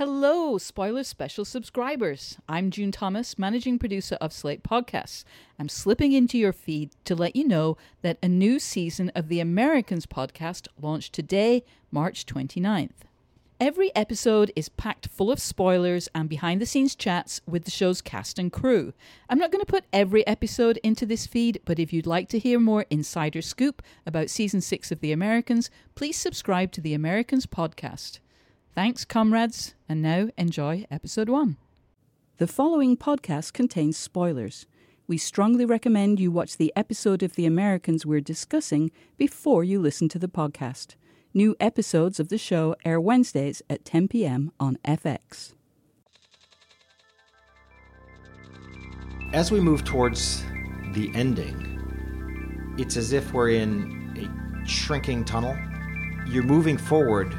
Hello, spoiler special subscribers. I'm June Thomas, managing producer of Slate Podcasts. I'm slipping into your feed to let you know that a new season of the Americans podcast launched today, March 29th. Every episode is packed full of spoilers and behind the scenes chats with the show's cast and crew. I'm not going to put every episode into this feed, but if you'd like to hear more insider scoop about season 6 of The Americans, please subscribe to the Americans podcast. Thanks, comrades, and now enjoy episode 1. The following podcast contains spoilers. We strongly recommend you watch the episode of The Americans we're discussing before you listen to the podcast. New episodes of the show air Wednesdays at 10 p.m. on FX. As we move towards the ending, it's as if we're in a shrinking tunnel. You're moving forward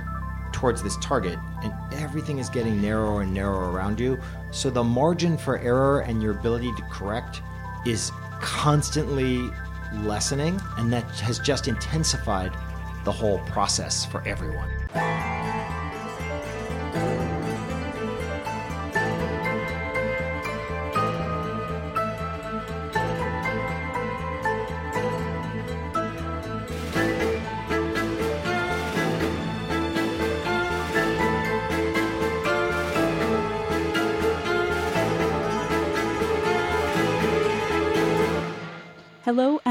towards this target, and everything is getting narrower and narrower around you. So the margin for error and your ability to correct is constantly lessening, and that has just intensified the whole process for everyone.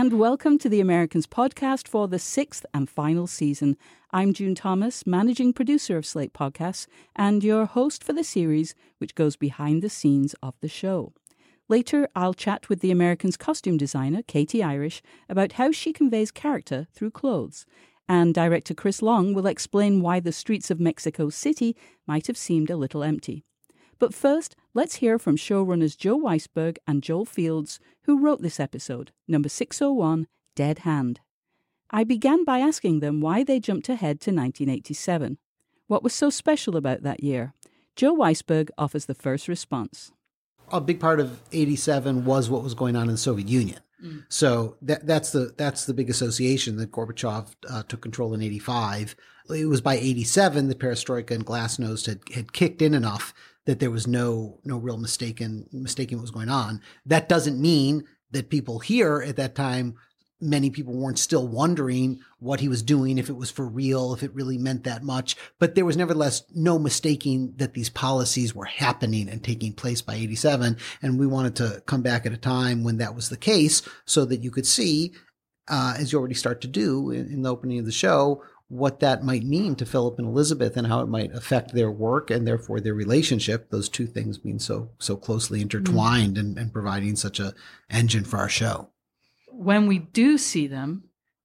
And welcome to the Americans podcast for the sixth and final season. I'm June Thomas, managing producer of Slate Podcasts and your host for the series, which goes behind the scenes of the show. Later, I'll chat with the Americans costume designer, Katie Irish, about how she conveys character through clothes. And director Chris Long will explain why the streets of Mexico City might have seemed a little empty. But first, let's hear from showrunners Joe Weisberg and Joel Fields, who wrote this episode, number 601 Dead Hand. I began by asking them why they jumped ahead to 1987. What was so special about that year? Joe Weisberg offers the first response. A big part of 87 was what was going on in the Soviet Union. Mm. So that, that's the that's the big association that Gorbachev uh, took control in 85. It was by 87 that Perestroika and Glasnost had, had kicked in enough that there was no no real mistaken mistaking what was going on. That doesn't mean that people here at that time many people weren't still wondering what he was doing, if it was for real, if it really meant that much. But there was nevertheless no mistaking that these policies were happening and taking place by 87. And we wanted to come back at a time when that was the case so that you could see, uh, as you already start to do in, in the opening of the show, what that might mean to Philip and Elizabeth and how it might affect their work and therefore their relationship. Those two things being so so closely intertwined mm. and, and providing such a engine for our show. When we do see them,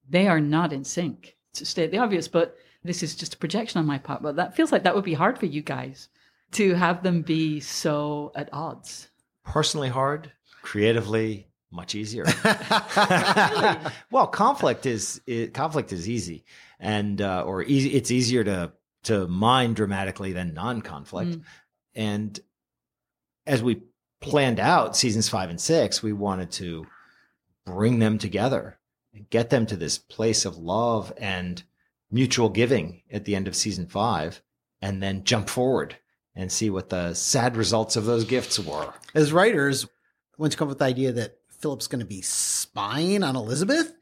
they are not in sync. To state the obvious, but this is just a projection on my part. But that feels like that would be hard for you guys to have them be so at odds. Personally hard, creatively much easier. well, conflict is it, conflict is easy, and uh, or easy. It's easier to to mine dramatically than non-conflict. Mm. And as we planned out seasons five and six, we wanted to bring them together and get them to this place of love and mutual giving at the end of season five, and then jump forward and see what the sad results of those gifts were. As writers, once you come up with the idea that Philip's going to be spying on Elizabeth.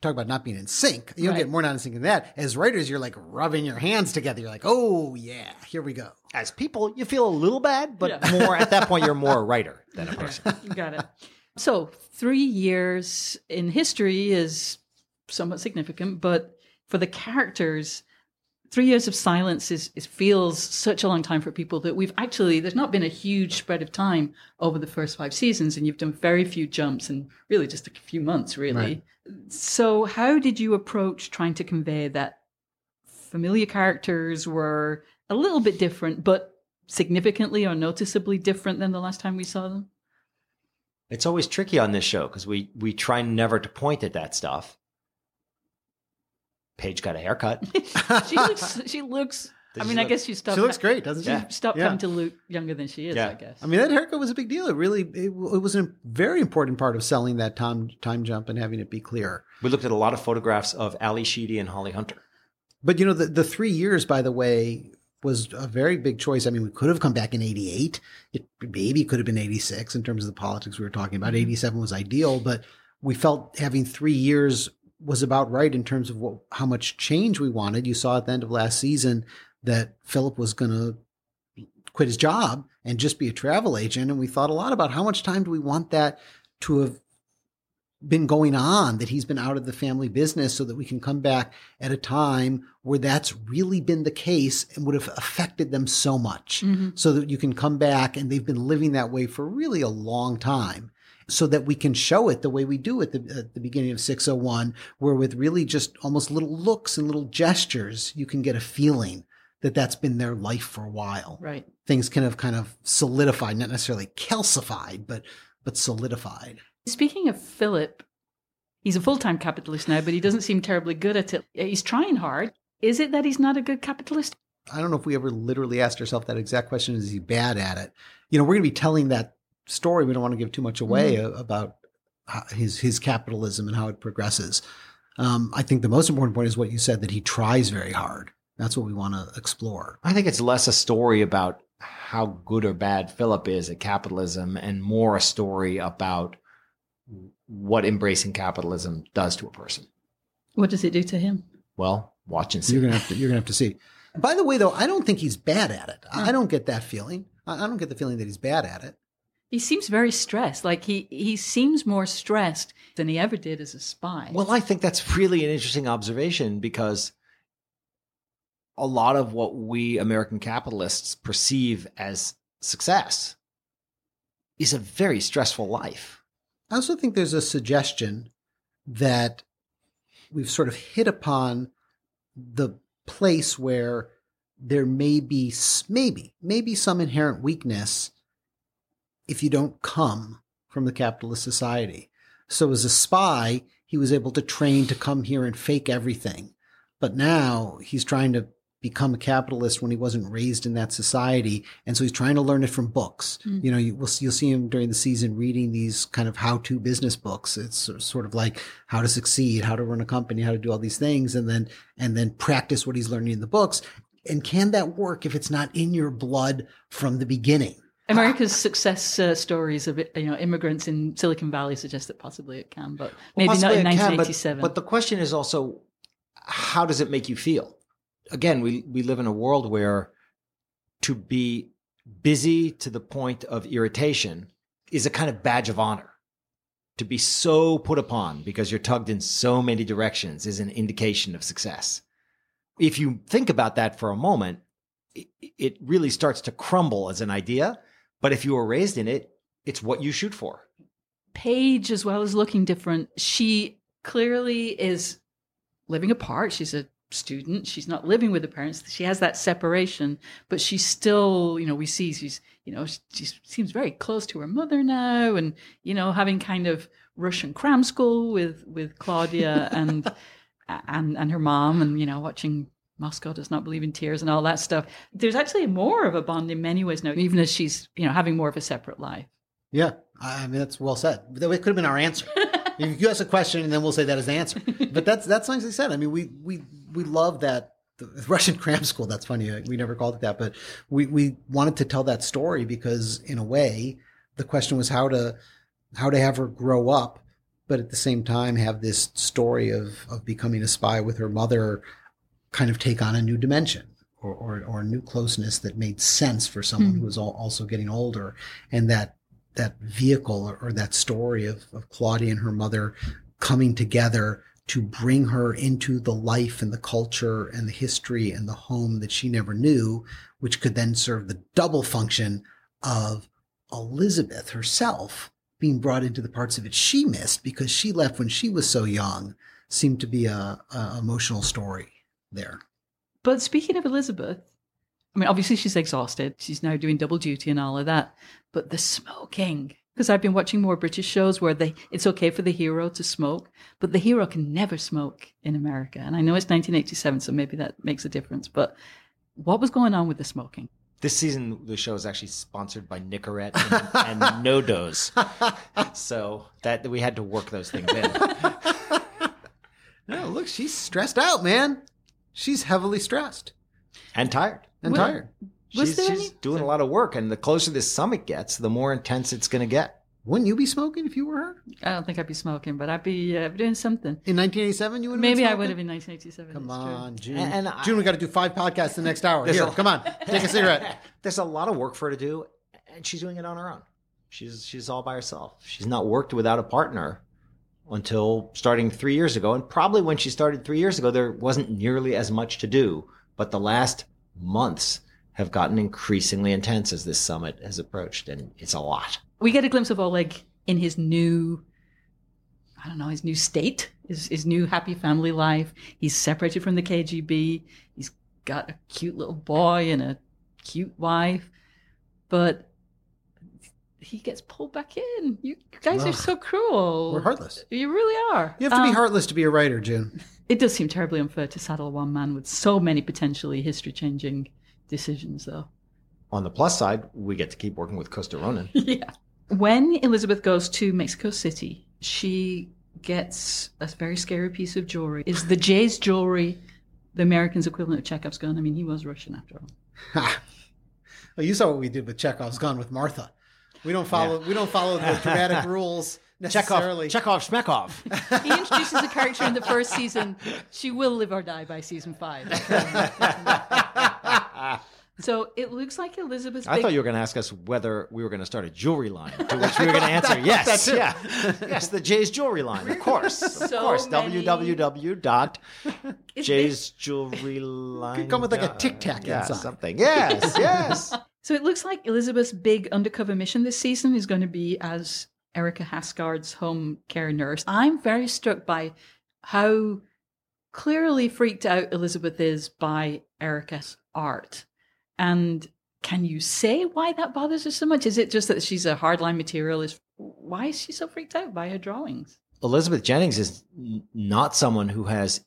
Talk about not being in sync. You don't right. get more not in sync than that. As writers, you're like rubbing your hands together. You're like, oh yeah, here we go. As people, you feel a little bad, but yeah. more at that point, you're more a writer than a person. Got it. So three years in history is somewhat significant, but for the characters, three years of silence is, is, feels such a long time for people that we've actually there's not been a huge spread of time over the first five seasons and you've done very few jumps and really just a few months really. Right. so how did you approach trying to convey that familiar characters were a little bit different but significantly or noticeably different than the last time we saw them? It's always tricky on this show because we we try never to point at that stuff Paige got a haircut. she looks. She looks. I mean, I guess she stopped. She looks great, doesn't she? Yeah. Stopped yeah. coming to look younger than she is. Yeah. I guess. I mean, that haircut was a big deal. It really, it, it, was a very important part of selling that time time jump and having it be clear. We looked at a lot of photographs of Ally Sheedy and Holly Hunter. But you know, the the three years, by the way, was a very big choice. I mean, we could have come back in 88. It maybe could have been 86 in terms of the politics we were talking about. Mm-hmm. 87 was ideal, but we felt having three years was about right in terms of what, how much change we wanted. You saw at the end of last season that Philip was going to quit his job and just be a travel agent. And we thought a lot about how much time do we want that to have been going on, that he's been out of the family business so that we can come back at a time where that's really been the case and would have affected them so much. Mm-hmm. So that you can come back and they've been living that way for really a long time so that we can show it the way we do at the, at the beginning of 601, where with really just almost little looks and little gestures, you can get a feeling that that's been their life for a while. Right. Things kind of kind of solidified, not necessarily calcified, but but solidified. Speaking of Philip, he's a full time capitalist now, but he doesn't seem terribly good at it. He's trying hard. Is it that he's not a good capitalist? I don't know if we ever literally asked ourselves that exact question. Is he bad at it? You know, we're going to be telling that story. We don't want to give too much away mm-hmm. about his his capitalism and how it progresses. Um, I think the most important point is what you said that he tries very hard. That's what we want to explore. I think it's less a story about how good or bad Philip is at capitalism and more a story about what embracing capitalism does to a person. What does it do to him? Well, watch and see. You're gonna have to. You're gonna have to see. By the way, though, I don't think he's bad at it. I don't get that feeling. I don't get the feeling that he's bad at it. He seems very stressed. Like he he seems more stressed than he ever did as a spy. Well, I think that's really an interesting observation because a lot of what we American capitalists perceive as success is a very stressful life. I also think there's a suggestion that we've sort of hit upon the place where there may be maybe maybe some inherent weakness if you don't come from the capitalist society. So as a spy, he was able to train to come here and fake everything. But now he's trying to become a capitalist when he wasn't raised in that society, and so he's trying to learn it from books. Mm. You know, you, will you'll see him during the season reading these kind of how-to business books. It's sort of like how to succeed, how to run a company, how to do all these things, and then and then practice what he's learning in the books. And can that work if it's not in your blood from the beginning? America's success uh, stories of you know immigrants in Silicon Valley suggest that possibly it can, but maybe well, not in 1987. Can, but, but the question is also, how does it make you feel? again, we, we live in a world where to be busy to the point of irritation is a kind of badge of honor. To be so put upon because you're tugged in so many directions is an indication of success. If you think about that for a moment, it really starts to crumble as an idea. But if you were raised in it, it's what you shoot for. Paige, as well as looking different, she clearly is living apart. She's a student. She's not living with the parents. She has that separation, but she's still, you know, we see she's, you know, she seems very close to her mother now, and you know, having kind of Russian cram school with with Claudia and and and her mom, and you know, watching Moscow does not believe in tears and all that stuff. There's actually more of a bond in many ways now, even as she's, you know, having more of a separate life. Yeah, I mean that's well said. That could have been our answer. if you ask a question, and then we'll say that as the answer. But that's that's nicely said. I mean, we we we love that the Russian cram school. That's funny. We never called it that, but we we wanted to tell that story because, in a way, the question was how to how to have her grow up, but at the same time have this story of of becoming a spy with her mother, kind of take on a new dimension. Or, or, or a new closeness that made sense for someone mm-hmm. who was also getting older, and that that vehicle or, or that story of, of Claudia and her mother coming together to bring her into the life and the culture and the history and the home that she never knew, which could then serve the double function of Elizabeth herself being brought into the parts of it she missed because she left when she was so young seemed to be a, a emotional story there. But speaking of Elizabeth, I mean, obviously she's exhausted. She's now doing double duty and all of that. But the smoking, because I've been watching more British shows where they it's okay for the hero to smoke, but the hero can never smoke in America. And I know it's 1987, so maybe that makes a difference. But what was going on with the smoking? This season, the show is actually sponsored by Nicorette and, and NoDoz, so that we had to work those things in. no, look, she's stressed out, man. She's heavily stressed and tired. and Well, tired. Was she's there she's any- doing a lot of work, and the closer this summit gets, the more intense it's going to get. Wouldn't you be smoking if you were her? I don't think I'd be smoking, but I'd be uh, doing something. In 1987, you would Maybe I would have in 1987. Come it's true. on, June. And- and I- June, we got to do five podcasts the next hour. Here, a- come on, take a cigarette. There's a lot of work for her to do, and she's doing it on her own. She's she's all by herself. She's not worked without a partner until starting three years ago, and probably when she started three years ago, there wasn't nearly as much to do. But the last months have gotten increasingly intense as this summit has approached, and it's a lot. We get a glimpse of Oleg in his new, I don't know, his new state, his, his new happy family life. He's separated from the KGB. He's got a cute little boy and a cute wife, but he gets pulled back in. You guys are so cruel. We're heartless. You really are. You have to be Um, heartless to be a writer, June. It does seem terribly unfair to saddle one man with so many potentially history changing decisions, though. On the plus side, we get to keep working with Costa Ronin. yeah. When Elizabeth goes to Mexico City, she gets a very scary piece of jewelry. Is the Jay's jewelry the Americans' equivalent of Chekhov's gun? I mean, he was Russian after all. Well, you saw what we did with Chekhov's with Martha. We don't follow. We don't follow the dramatic rules necessarily. Chekhov, Chekhov, Schmekhov. He introduces a character in the first season. She will live or die by season five. so it looks like Elizabeth's. I big- thought you were going to ask us whether we were going to start a jewelry line, to which we were going to answer yes. too. yeah. yes, the Jay's Jewelry Line, of course. Of course. many- www dot It's Jay's Jewelry Line. Could come with like a Tic Tac yeah, inside. something. Yes, yes. So it looks like Elizabeth's big undercover mission this season is going to be as Erica Haskard's home care nurse. I'm very struck by how clearly freaked out Elizabeth is by Erica's art. And can you say why that bothers her so much? Is it just that she's a hardline materialist? Why is she so freaked out by her drawings? Elizabeth Jennings is not someone who has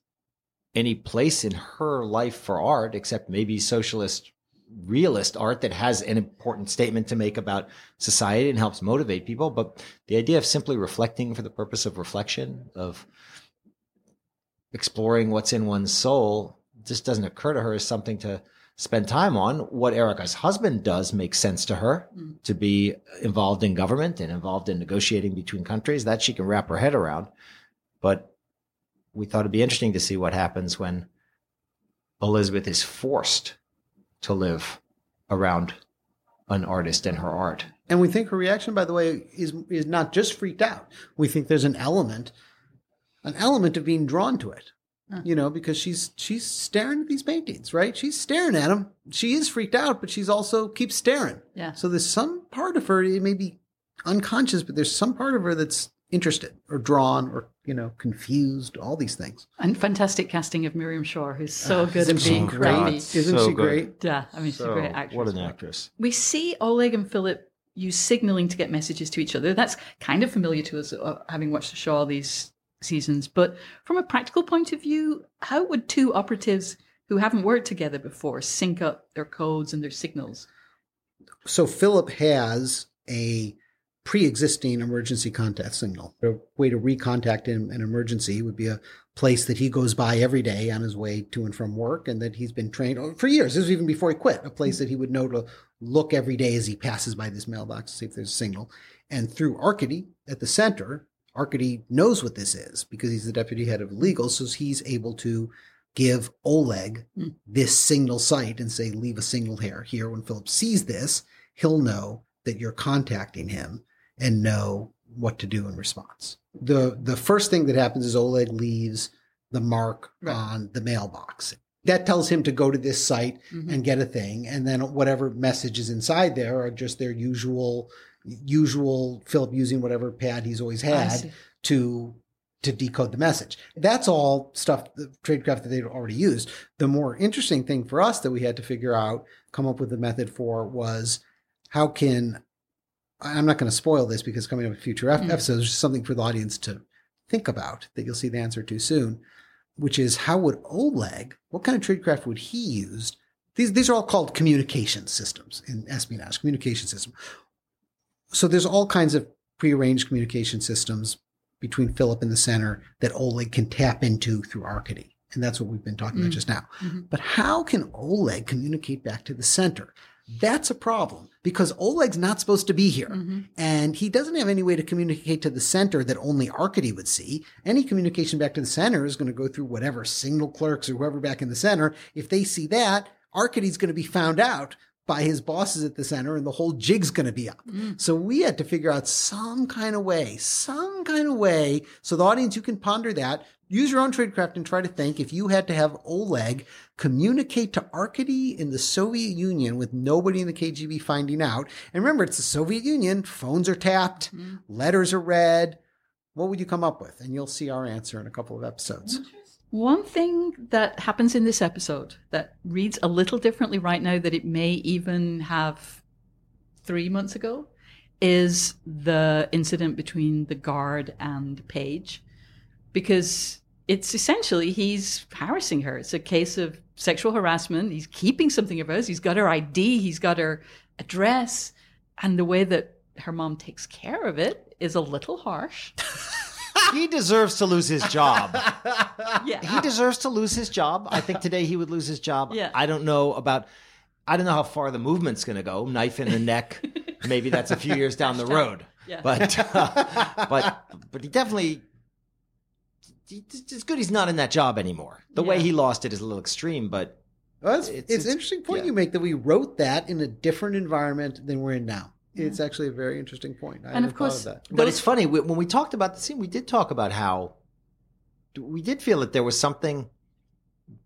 any place in her life for art except maybe socialist realist art that has an important statement to make about society and helps motivate people but the idea of simply reflecting for the purpose of reflection of exploring what's in one's soul just doesn't occur to her as something to spend time on. What erica's husband does makes sense to her Mm. to be involved in government and involved in negotiating between countries. That she can wrap her head around. But we thought it'd be interesting to see what happens when elizabeth is forced to live around an artist and her art And we think her reaction, by the way, is is not just freaked out. We think there's an element, an element of being drawn to it. Huh. You know, because she's she's staring at these paintings, right? She's staring at them. She is freaked out, but she's also keeps staring. Yeah. So there's some part of her, it may be unconscious, but there's some part of her that's interested or drawn or you know confused. All these things. And fantastic casting of Miriam Shor, who's so Ah, good isn't at she being great? creepy. Isn't So she good. great? Yeah, I mean, she's a great actress. what an actress We see Oleg and Philip use signaling to get messages to each other. That's kind of familiar to us, uh, having watched the show all these seasons. But from a practical point of view, how would two operatives who haven't worked together before sync up their codes and their signals? So Philip has a pre-existing emergency contact signal. A way to recontact him an emergency would be a place that he goes by every day on his way to and from work, and that he's been trained oh, for years. This was even before he quit. A place that he would know to look every day as he passes by this mailbox to see if there's a signal. And through Arkady at the center, Arkady knows what this is because he's the deputy head of legal, so he's able to give Oleg Hmm. this signal site and say, leave a signal here. Here, when Philip sees this, he'll know that you're contacting him and know what to do in response. The the first thing that happens is Oleg leaves the mark Right. on the mailbox. That tells him to go to this site Mhm. and get a thing, and then whatever messages inside there are just their usual usual Philip using whatever pad he's always had to to decode the message. That's all stuff, the tradecraft that they'd already used. The more interesting thing for us that we had to figure out, come up with a method for was how can I'm not going to spoil this because coming up in future Mm. episodes, there's something for the audience to think about that you'll see the answer to soon, which is how would Oleg, what kind of tradecraft would he use? These, these are all called communication systems in espionage, communication system. So there's all kinds of prearranged communication systems between Philip and the center that Oleg can tap into through Arkady. And that's what we've been talking about just now. But how can Oleg communicate back to the center? That's a problem because Oleg's not supposed to be here. Mm-hmm. And he doesn't have any way to communicate to the center that only Arkady would see. Any communication back to the center is going to go through whatever signal clerks or whoever back in the center. If they see that, Arkady's going to be found out by his bosses at the center and the whole jig's going to be up. Mm. So we had to figure out some kind of way, some kind of way. So the audience, you can ponder that. Use your own tradecraft and try to think if you had to have Oleg communicate to Arkady in the Soviet Union with nobody in the KGB finding out. And remember, it's the Soviet Union. Phones are tapped, mm. letters are read. What would you come up with? And you'll see our answer in a couple of episodes. One thing that happens in this episode that reads a little differently right now that it may even have three months ago is the incident between the guard and Paige. Because it's essentially he's harassing her. It's a case of sexual harassment. He's keeping something of hers. He's got her ID, he's got her address. And the way that her mom takes care of it is a little harsh. he deserves to lose his job. Yeah. He deserves to lose his job. I think today he would lose his job. Yeah. I don't know about. I don't know how far the movement's going to go. Knife in the neck. Maybe that's a few years down the road. Yeah. But uh, but but he definitely. he- It's good he's not in that job anymore. The way he lost it is a little extreme, but Well, it's, It's- it's, it's- an interesting point yeah. you make that we wrote that in a different environment than we're in now. It's actually a very interesting point. I And of hadn't thought course, that. But it's funny we- when we talked about the scene. We did talk about how we did feel that there was something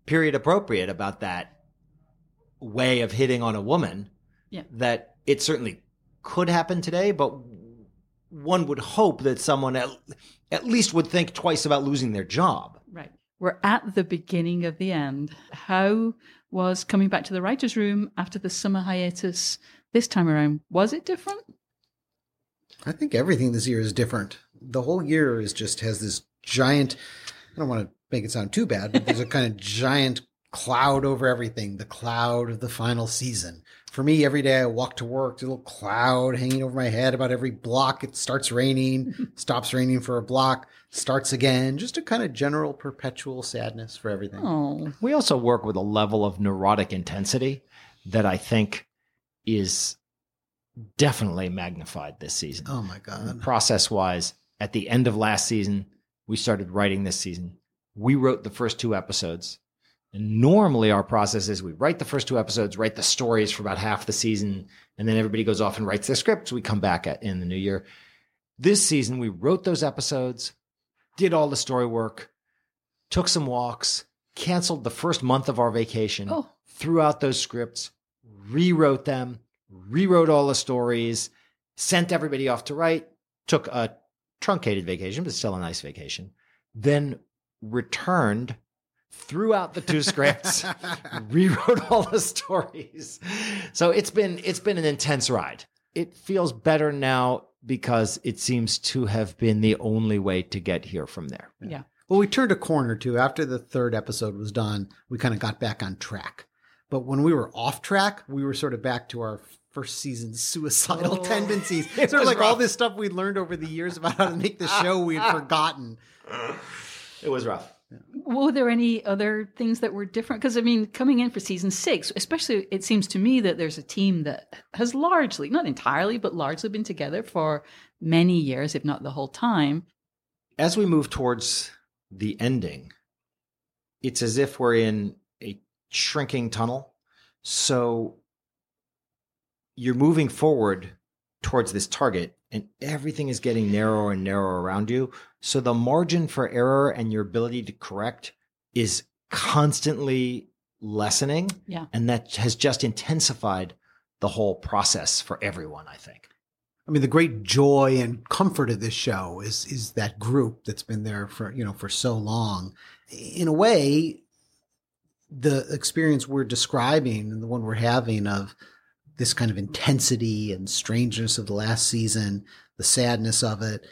period appropriate about that way of hitting on a woman. Yeah. That it certainly could happen today, but one would hope that someone at, at least would think twice about losing their job. Right. We're at the beginning of the end. How was coming back to the writer's room after the summer hiatus this time around? Was it different? I think everything this year is different. The whole year is just has this giant. I don't want to make it sound too bad, but there's a kind of giant cloud over everything. The cloud of the final season. For me, every day I walk to work, there's a little cloud hanging over my head about every block. It starts raining, stops raining for a block, starts again. Just a kind of general perpetual sadness for everything. Oh, We also work with a level of neurotic intensity that I think is definitely magnified this season. Oh my god. process wise, at the end of last season, we started writing this season. We wrote the first two episodes. And normally our process is we write the first two episodes, write the stories for about half the season, and then everybody goes off and writes their scripts. We come back at, in the new year. This season, we wrote those episodes, did all the story work, took some walks, canceled the first month of our vacation, Oh. threw out those scripts, rewrote them, rewrote all the stories, sent everybody off to write, took a truncated vacation, but still a nice vacation, then returned, threw out the two scripts, rewrote all the stories. So it's been it's been an intense ride. It feels better now because it seems to have been the only way to get here from there. yeah. Well, we turned a corner too. After the third episode was done, we kind of got back on track. But when we were off track, we were sort of back to our first season suicidal Oh. tendencies. It Sort of was like all this stuff we'd learned over the years about how to make the show we had forgotten. It was rough. Were there any other things that were different? Because I mean, coming in for season six, especially, it seems to me that there's a team that has largely, not entirely, but largely been together for many years, if not the whole time. As we move towards the ending, it's as if we're in a shrinking tunnel. So you're moving forward towards this target, and everything is getting narrower and narrower around you. So the margin for error and your ability to correct is constantly lessening. Yeah. And that has just intensified the whole process for everyone, I think. I mean, the great joy and comfort of this show is is that group that's been there for you know for so long. In a way, the experience we're describing and the one we're having of this kind of intensity and strangeness of the last season, the sadness of it,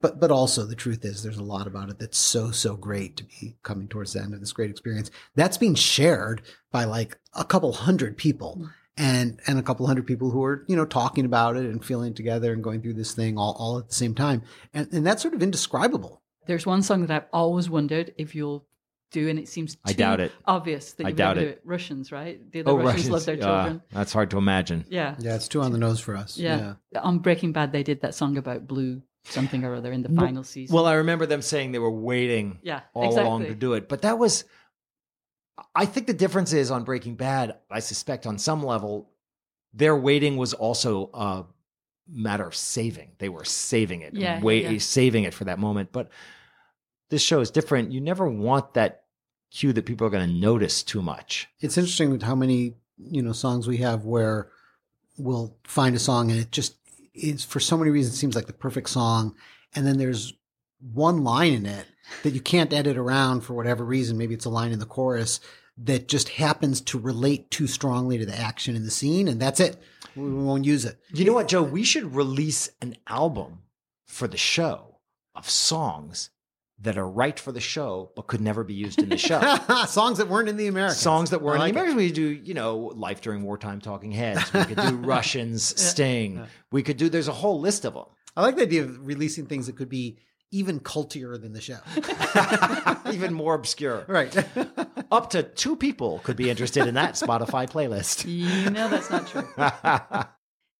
but but also the truth is there's a lot about it that's so so great to be coming towards the end of this great experience. That's being shared by like a couple hundred people hmm. and and a couple hundred people who are you know talking about it and feeling together and going through this thing all, all at the same time. And and that's sort of indescribable. There's one song that I've always wondered if you'll do, and it seems too I doubt it. obvious that I you would doubt ever do it. it. Russians, right? The other Oh, Russians Russians. love their children. that's hard to imagine. yeah. Yeah, it's too on the nose for us. yeah, On Breaking Bad, they did that song about blue something or other in the final season. Well, I remember them saying they were waiting Yeah, all along to do it. But that was, I think the difference is on Breaking Bad, I suspect on some level, their waiting was also a matter of saving. They were saving it, Yeah, wait, yeah. saving it for that moment. But this show is different. You never want that cue that people are going to notice too much. It's interesting with how many you know songs we have where we'll find a song and it just is for so many reasons seems like the perfect song, and then there's one line in it that you can't edit around for whatever reason. Maybe it's a line in the chorus that just happens to relate too strongly to the action in the scene, and that's it. We won't use it. You know what, Joe? We should release an album for the show of songs that are right for the show but could never be used in the show. songs that weren't in the Americans. songs that were I in the it. Americans. We do, you know, Life During Wartime Talking Heads. We could do Russians, Sting. We could do, there's a whole list of them. I like the idea of releasing things that could be even cultier than the show. Even more obscure. right. Up to two people could be interested in that Spotify playlist. you know that's not true.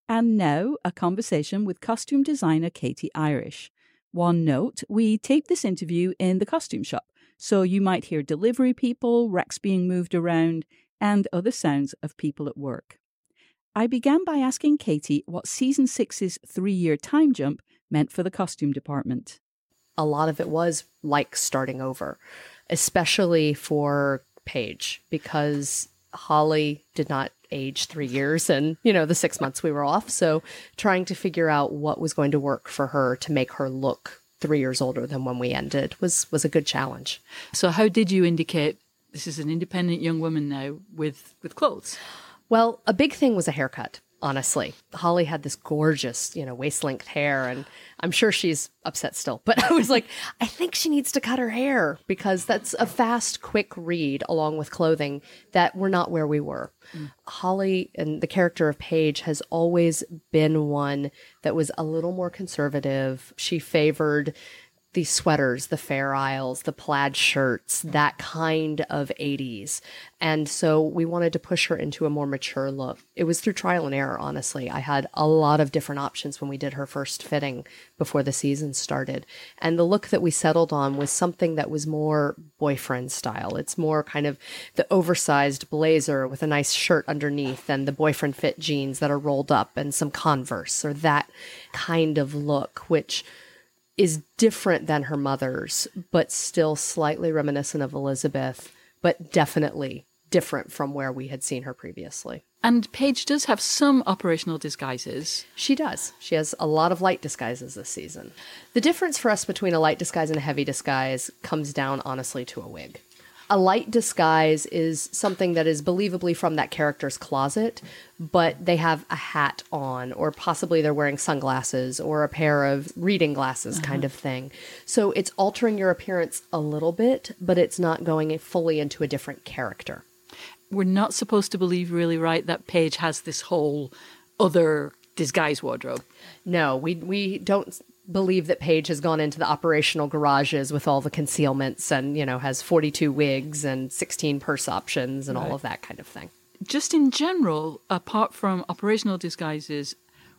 And now, a conversation with costume designer Katie Irish. One note we taped this interview in the costume shop, so you might hear delivery people, racks being moved around, and other sounds of people at work. I began by asking Katie what season six's three year time jump meant for the costume department. a lot of it was like starting over, especially for Paige, because Holly did not age three years and, you know, the six months we were off. So trying to figure out what was going to work for her to make her look three years older than when we ended was was a good challenge. So, how did you indicate this is an independent young woman now with with clothes? Well, a big thing was a haircut, honestly. Holly had this gorgeous, you know, waist length hair, and I'm sure she's upset still. But I was like, I think she needs to cut her hair because that's a fast, quick read along with clothing that we're not where we were. Mm. Holly and the character of Paige has always been one that was a little more conservative. She favored the sweaters, the Fair Isles, the plaid shirts, that kind of 80s. And so we wanted to push her into a more mature look. It was through trial and error, honestly. I had a lot of different options when we did her first fitting before the season started. And the look that we settled on was something that was more boyfriend style. It's more kind of the oversized blazer with a nice shirt underneath and the boyfriend fit jeans that are rolled up and some Converse or that kind of look, which is different than her mother's, but still slightly reminiscent of Elizabeth, but definitely different from where we had seen her previously. And Paige does have some operational disguises. She does. She has a lot of light disguises this season. The difference for us between a light disguise and a heavy disguise comes down honestly to a wig. A light disguise is something that is believably from that character's closet, but they have a hat on, or possibly they're wearing sunglasses or a pair of reading glasses, uh-huh. kind of thing. So it's altering your appearance a little bit, but it's not going fully into a different character. We're not supposed to believe, really, right, that Paige has this whole other disguise wardrobe. No, we we don't believe that Paige has gone into the operational garages with all the concealments and you know has 42 wigs and 16 purse options and all of that kind of thing. Just in general, apart from operational disguises,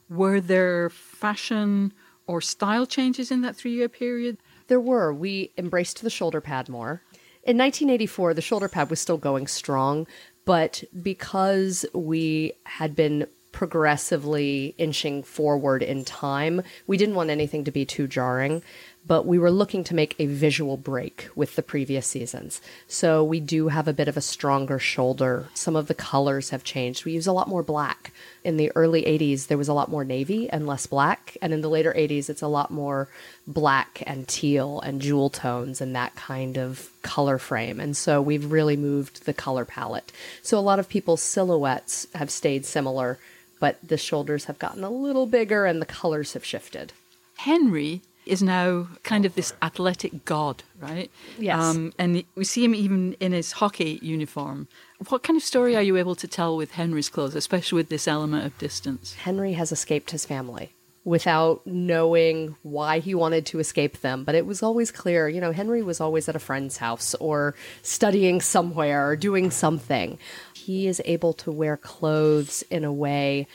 were there fashion or style changes in that three year period? There were we embraced the shoulder pad more. In 1984, the shoulder pad was still going strong, but because we had been progressively inching forward in time, we didn't want anything to be too jarring, but we were looking to make a visual break with the previous seasons. So we do have a bit of a stronger shoulder. Some of the colors have changed. We use a lot more black. In the early 80s, there was a lot more navy and less black, and in the later 80s, it's a lot more black and teal and jewel tones and that kind of color frame. And so we've really moved the color palette. So a lot of people's silhouettes have stayed similar, but the shoulders have gotten a little bigger and the colors have shifted. Henry is now kind of this athletic god, right? Yes. Um, and we see him even in his hockey uniform. What kind of story are you able to tell with Henry's clothes, especially with this element of distance? Henry has escaped his family. without knowing why he wanted to escape them. But it was always clear, you know, Henry was always at a friend's house or studying somewhere or doing something. He is able to wear clothes in a way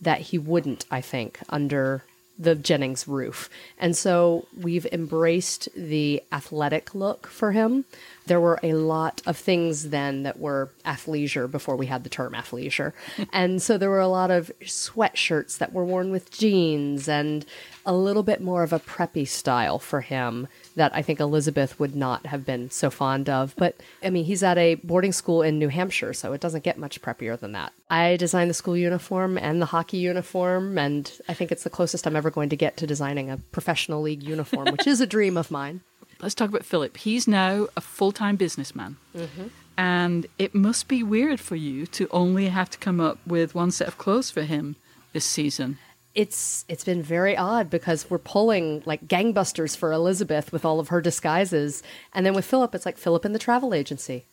that he wouldn't, I think, under the Jennings roof. And so we've embraced the athletic look for him. There were a lot of things then that were athleisure before we had the term athleisure. and so there were a lot of sweatshirts that were worn with jeans and a little bit more of a preppy style for him that I think Elizabeth would not have been so fond of. But I mean, he's at a boarding school in New Hampshire, so it doesn't get much preppier than that. I designed the school uniform and the hockey uniform, and I think it's the closest I'm ever going to get to designing a professional league uniform, which is a dream of mine. Let's talk about Philip. He's now a full time businessman. Mm-hmm. And it must be weird for you to only have to come up with one set of clothes for him this season it's it's been very odd because we're pulling like gangbusters for Elizabeth with all of her disguises, and then with Philip, it's like Philip in the travel agency,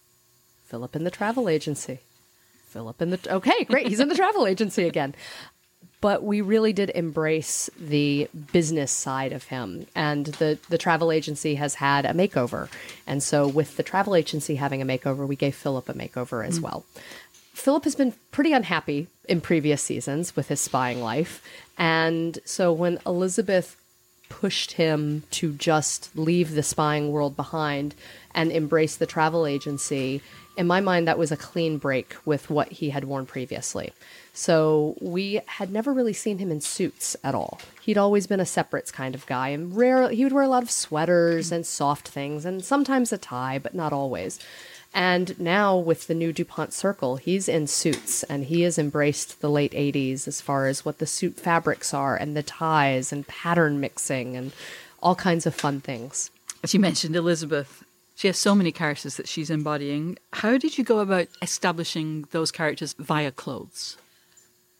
Philip in the travel agency, Philip in the okay, great, he's in the travel agency again. But we really did embrace the business side of him, and the the travel agency has had a makeover, and so with the travel agency having a makeover, we gave Philip a makeover as mm. well. Philip has been pretty unhappy in previous seasons with his spying life. And so when Elizabeth pushed him to just leave the spying world behind and embrace the travel agency, in my mind, that was a clean break with what he had worn previously. So we had never really seen him in suits at all. He'd always been a separates kind of guy, and rare he would wear a lot of sweaters and soft things, and sometimes a tie, but not always. And now with the new DuPont Circle, he's in suits and he has embraced the late 80s as far as what the suit fabrics are and the ties and pattern mixing and all kinds of fun things. As you mentioned, Elizabeth, she has so many characters that she's embodying. How did you go about establishing those characters via clothes?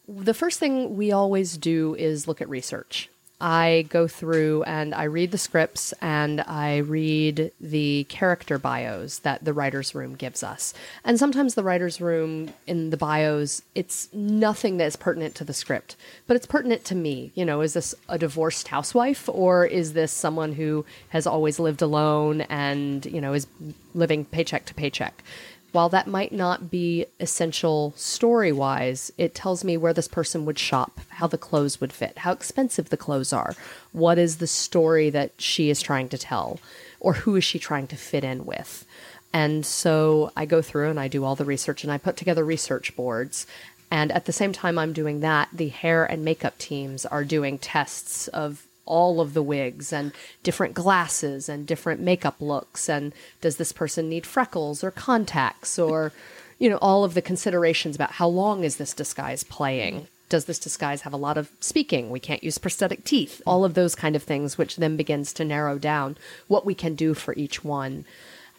The first thing we always do is look at research. I go through and I read the scripts and I read the character bios that the writer's room gives us. And sometimes the writer's room in the bios, it's nothing that is pertinent to the script, but it's pertinent to me. You know, is this a divorced housewife or is this someone who has always lived alone and, you know, is living paycheck to paycheck? While that might not be essential story wise, it tells me where this person would shop, how the clothes would fit, how expensive the clothes are, what is the story that she is trying to tell, or who is she trying to fit in with. And so I go through and I do all the research and I put together research boards. And at the same time I'm doing that, the hair and makeup teams are doing tests of all of the wigs and different glasses and different makeup looks. And does this person need freckles or contacts or you know all of the considerations about how long is this disguise playing? Does this disguise have a lot of speaking? We can't use prosthetic teeth. All of those kind of things which then begins to narrow down what we can do for each one.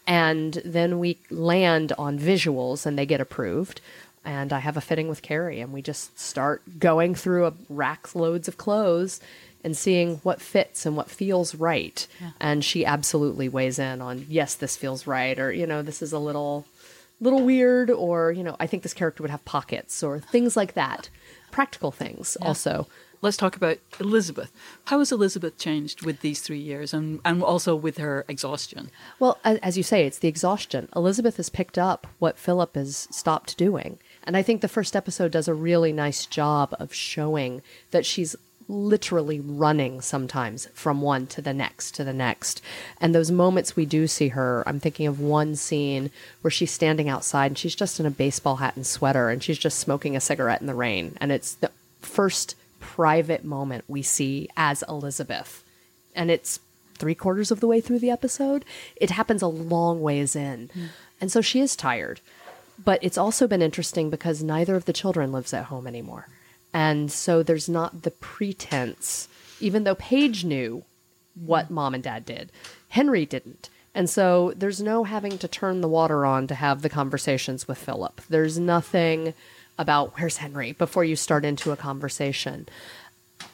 And then we land on visuals and they get approved. And I have a fitting with Keri, and we just start going through a rack loads of clothes and seeing what fits and what feels right. Yeah. And she absolutely weighs in on, yes, this feels right, or, you know, this is a little little weird, or, you know, I think this character would have pockets, or things like that. Practical things yeah. also. Let's talk about Elizabeth. How has Elizabeth changed with these three years and, and also with her exhaustion? Well, as you say, it's the exhaustion. Elizabeth has picked up what Philip has stopped doing. And I think the first episode does a really nice job of showing that she's literally running sometimes from one to the next to the next. And those moments we do see her, I'm thinking of one scene where she's standing outside and she's just in a baseball hat and sweater and she's just smoking a cigarette in the rain. And it's the first private moment we see as Elizabeth. And it's three quarters of the way through the episode. It happens a long ways in. Mm. And so she is tired. But it's also been interesting because neither of the children lives at home anymore. And so there's not the pretense, even though Paige knew what mm-hmm. mom and dad did, Henry didn't. And so there's no having to turn the water on to have the conversations with Philip. There's nothing about where's Henry before you start into a conversation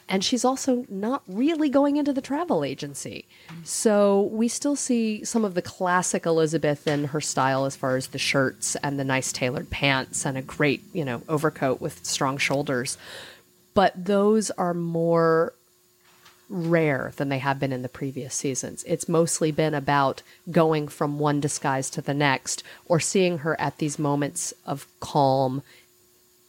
and she's also not really going into the travel agency. So we still see some of the classic Elizabeth in her style as far as the shirts and the nice tailored pants and a great, you know, overcoat with strong shoulders. But those are more rare than they have been in the previous seasons. It's mostly been about going from one disguise to the next or seeing her at these moments of calm.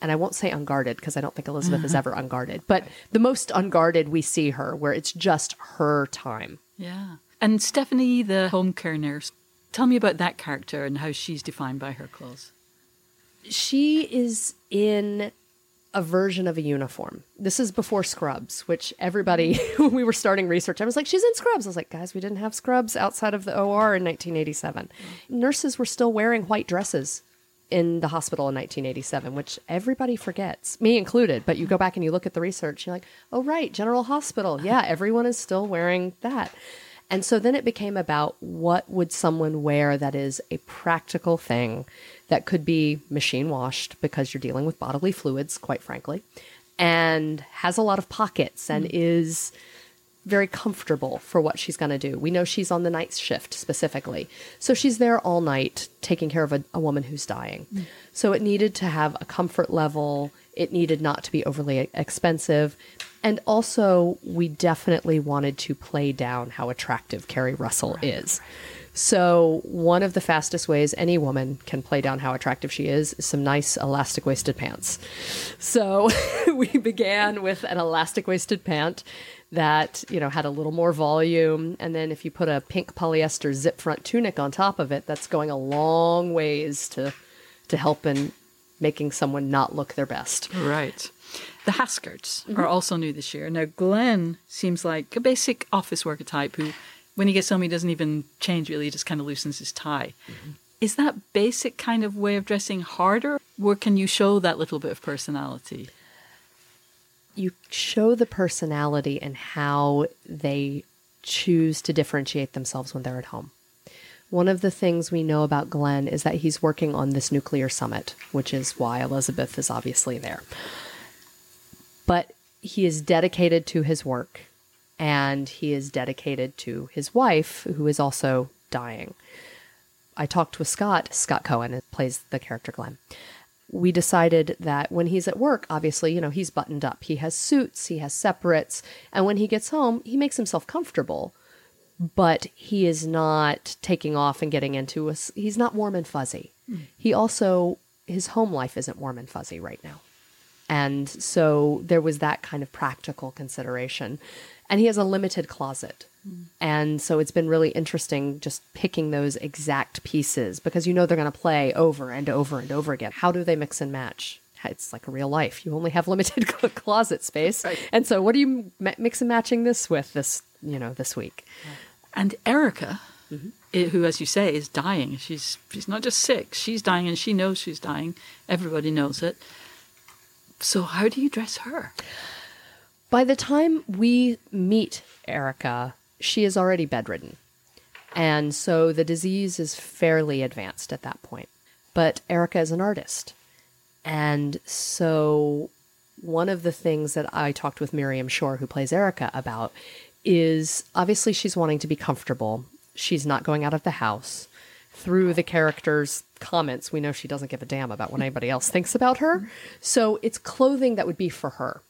And I won't say unguarded because I don't think Elizabeth is mm-hmm. ever unguarded, but the most unguarded we see her where it's just her time. Yeah. And Stephanie, the home care nurse, tell me about that character and how she's defined by her clothes. She is in a version of a uniform. This is before scrubs, which everybody, when we were starting research, I was like, she's in scrubs. I was like, guys, we didn't have scrubs outside of the OR in 1987. Mm. Nurses were still wearing white dresses in the hospital in 1987, which everybody forgets, me included. But you go back and you look at the research, you're like, oh, right, General Hospital. Yeah, everyone is still wearing that. And so then it became about what would someone wear that is a practical thing that could be machine washed because you're dealing with bodily fluids, quite frankly, and has a lot of pockets and hmm. is very comfortable for what she's going to do. We know she's on the night shift specifically. So she's there all night taking care of a, a woman who's dying. Mm. So it needed to have a comfort level, it needed not to be overly expensive. And also, we definitely wanted to play down how attractive Keri Russell is. So, one of the fastest ways any woman can play down how attractive she is is some nice elastic waisted pants. So, we began with an elastic waisted pant that, you know, had a little more volume. And then if you put a pink polyester zip front tunic on top of it, that's going a long ways to, to help in making someone not look their best. Right. The Haskards are mm-hmm. also new this year. Now, Glenn seems like a basic office worker type who, when he gets home, he doesn't even change really, he just kind of loosens his tie. Mm-hmm. Is that basic kind of way of dressing harder, or can you show that little bit of personality? You show the personality and how they choose to differentiate themselves when they're at home. One of the things we know about Glenn is that he's working on this nuclear summit, which is why Elizabeth is obviously there. But he is dedicated to his work and he is dedicated to his wife, who is also dying. I talked with Scott, Scott Cohen, plays the character Glenn we decided that when he's at work, obviously, you know, he's buttoned up. He has suits, he has separates, and when he gets home, he makes himself comfortable, but he is not taking off and getting into a, he's not warm and fuzzy. He also, his home life isn't warm and fuzzy right now. And so there was that kind of practical consideration. And he has a limited closet. And so it's been really interesting just picking those exact pieces because you know they're going to play over and over and over again. How do they mix and match? It's like real life. You only have limited closet space. And so what are you mix and matching this with this, you know, this week? And Erica, mm-hmm. i- who, as you say, is dying. She's she's not just sick; she's dying, and she knows she's dying. Everybody knows it. So, how do you dress her? By the time we meet Erica, she is already bedridden. And so the disease is fairly advanced at that point. But Erica is an artist. And so one of the things that I talked with Miriam Shor, who plays Erica, about is obviously she's wanting to be comfortable. She's not going out of the house. Through the character's comments, we know she doesn't give a damn about what anybody else thinks about her. So it's clothing that would be for her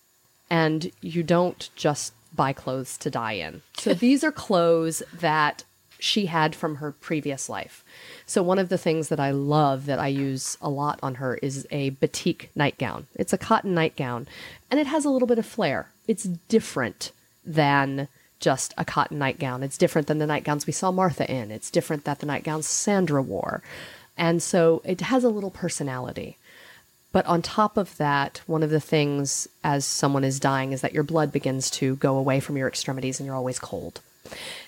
and you don't just buy clothes to die in. So these are clothes that she had from her previous life. So one of the things that I love that I use a lot on her is a batik nightgown. It's a cotton nightgown and it has a little bit of flair. It's different than just a cotton nightgown. It's different than the nightgowns we saw Martha in. It's different than the nightgowns Sandra wore. And so it has a little personality. But on top of that, one of the things as someone is dying is that your blood begins to go away from your extremities and you're always cold.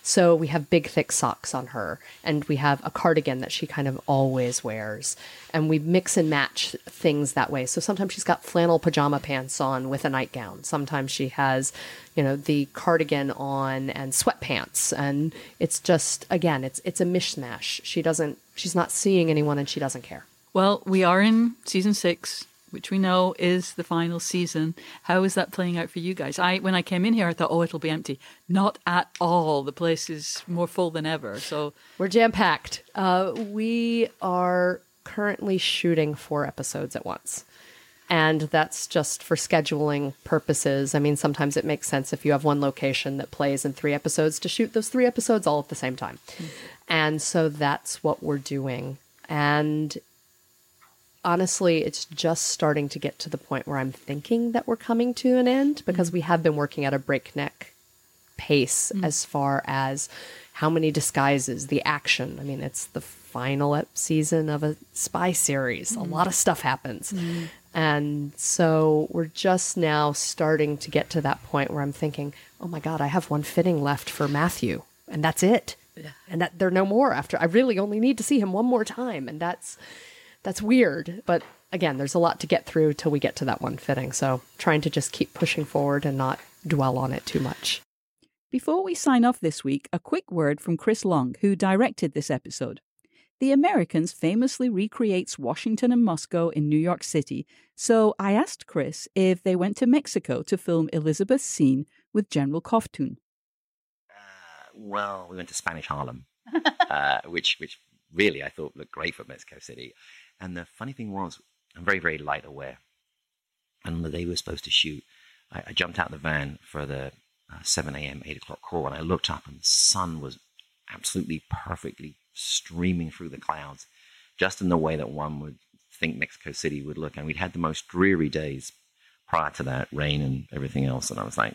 So we have big, thick socks on her, and we have a cardigan that she kind of always wears. And we mix and match things that way. So sometimes she's got flannel pajama pants on with a nightgown. Sometimes she has, you know, the cardigan on and sweatpants. And it's just, again, it's it's a mishmash. She doesn't, she's not seeing anyone and she doesn't care. Well, we are in season six, which we know is the final season. How is that playing out for you guys? I when I came in here, I thought, oh, it'll be empty. Not at all. The place is more full than ever. So We're jam packed. Uh, we are currently shooting four episodes at once. And that's just for scheduling purposes. I mean, sometimes it makes sense if you have one location that plays in three episodes to shoot those three episodes all at the same time. And so that's what we're doing. And honestly, it's just starting to get to the point where I'm thinking that we're coming to an end because mm. we have been working at a breakneck pace mm. as far as how many disguises, the action. I mean, it's the final season of a spy series. A mm. lot of stuff happens. And so we're just now starting to get to that point where I'm thinking, oh my God, I have one fitting left for Matthew, and that's it. And that there are no more after. I really only need to see him one more time. And that's that's weird. But again, there's a lot to get through till we get to that one fitting. So trying to just keep pushing forward and not dwell on it too much. Before we sign off this week, a quick word from Chris Long, who directed this episode. The Americans famously recreates Washington and Moscow in New York City, so I asked Chris if they went to Mexico to film Elizabeth's scene with General Koftun. Uh, well, we went to Spanish Harlem, uh, which which really I thought looked great for Mexico City. And the funny thing was, I'm very very light aware. And on the day we were supposed to shoot, I, I jumped out the van for the uh, 7 a.m. 8 o'clock call, and I looked up, and the sun was absolutely perfectly streaming through the clouds, just in the way that one would think Mexico City would look. And we'd had the most dreary days prior to that, rain and everything else. And I was like,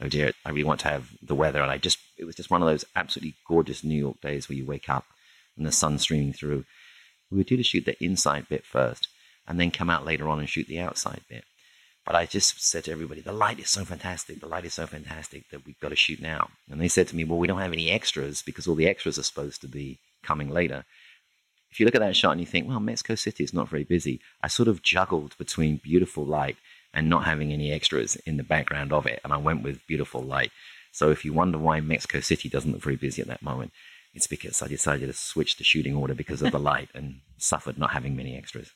oh dear, I really want to have the weather. And I just, it was just one of those absolutely gorgeous New York days where you wake up and the sun streaming through. We were due to shoot the inside bit first and then come out later on and shoot the outside bit. But I just said to everybody, the light is so fantastic. The light is so fantastic that we've got to shoot now. And they said to me, well, we don't have any extras because all the extras are supposed to be coming later. If you look at that shot and you think, well, Mexico City is not very busy, I sort of juggled between beautiful light and not having any extras in the background of it. And I went with beautiful light. So if you wonder why Mexico City doesn't look very busy at that moment, it's because I decided to switch the shooting order because of the light and suffered not having many extras.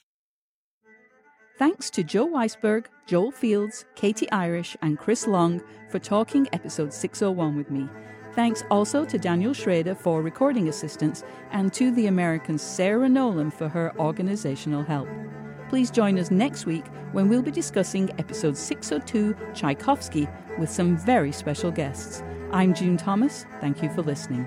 Thanks to Joe Weisberg, Joel Fields, Katie Irish, and Chris Long for talking episode 601 with me. Thanks also to Daniel Schrader for recording assistance and to the American Sarah Nolan for her organizational help. Please join us next week when we'll be discussing episode 602 Tchaikovsky with some very special guests. I'm June Thomas. Thank you for listening.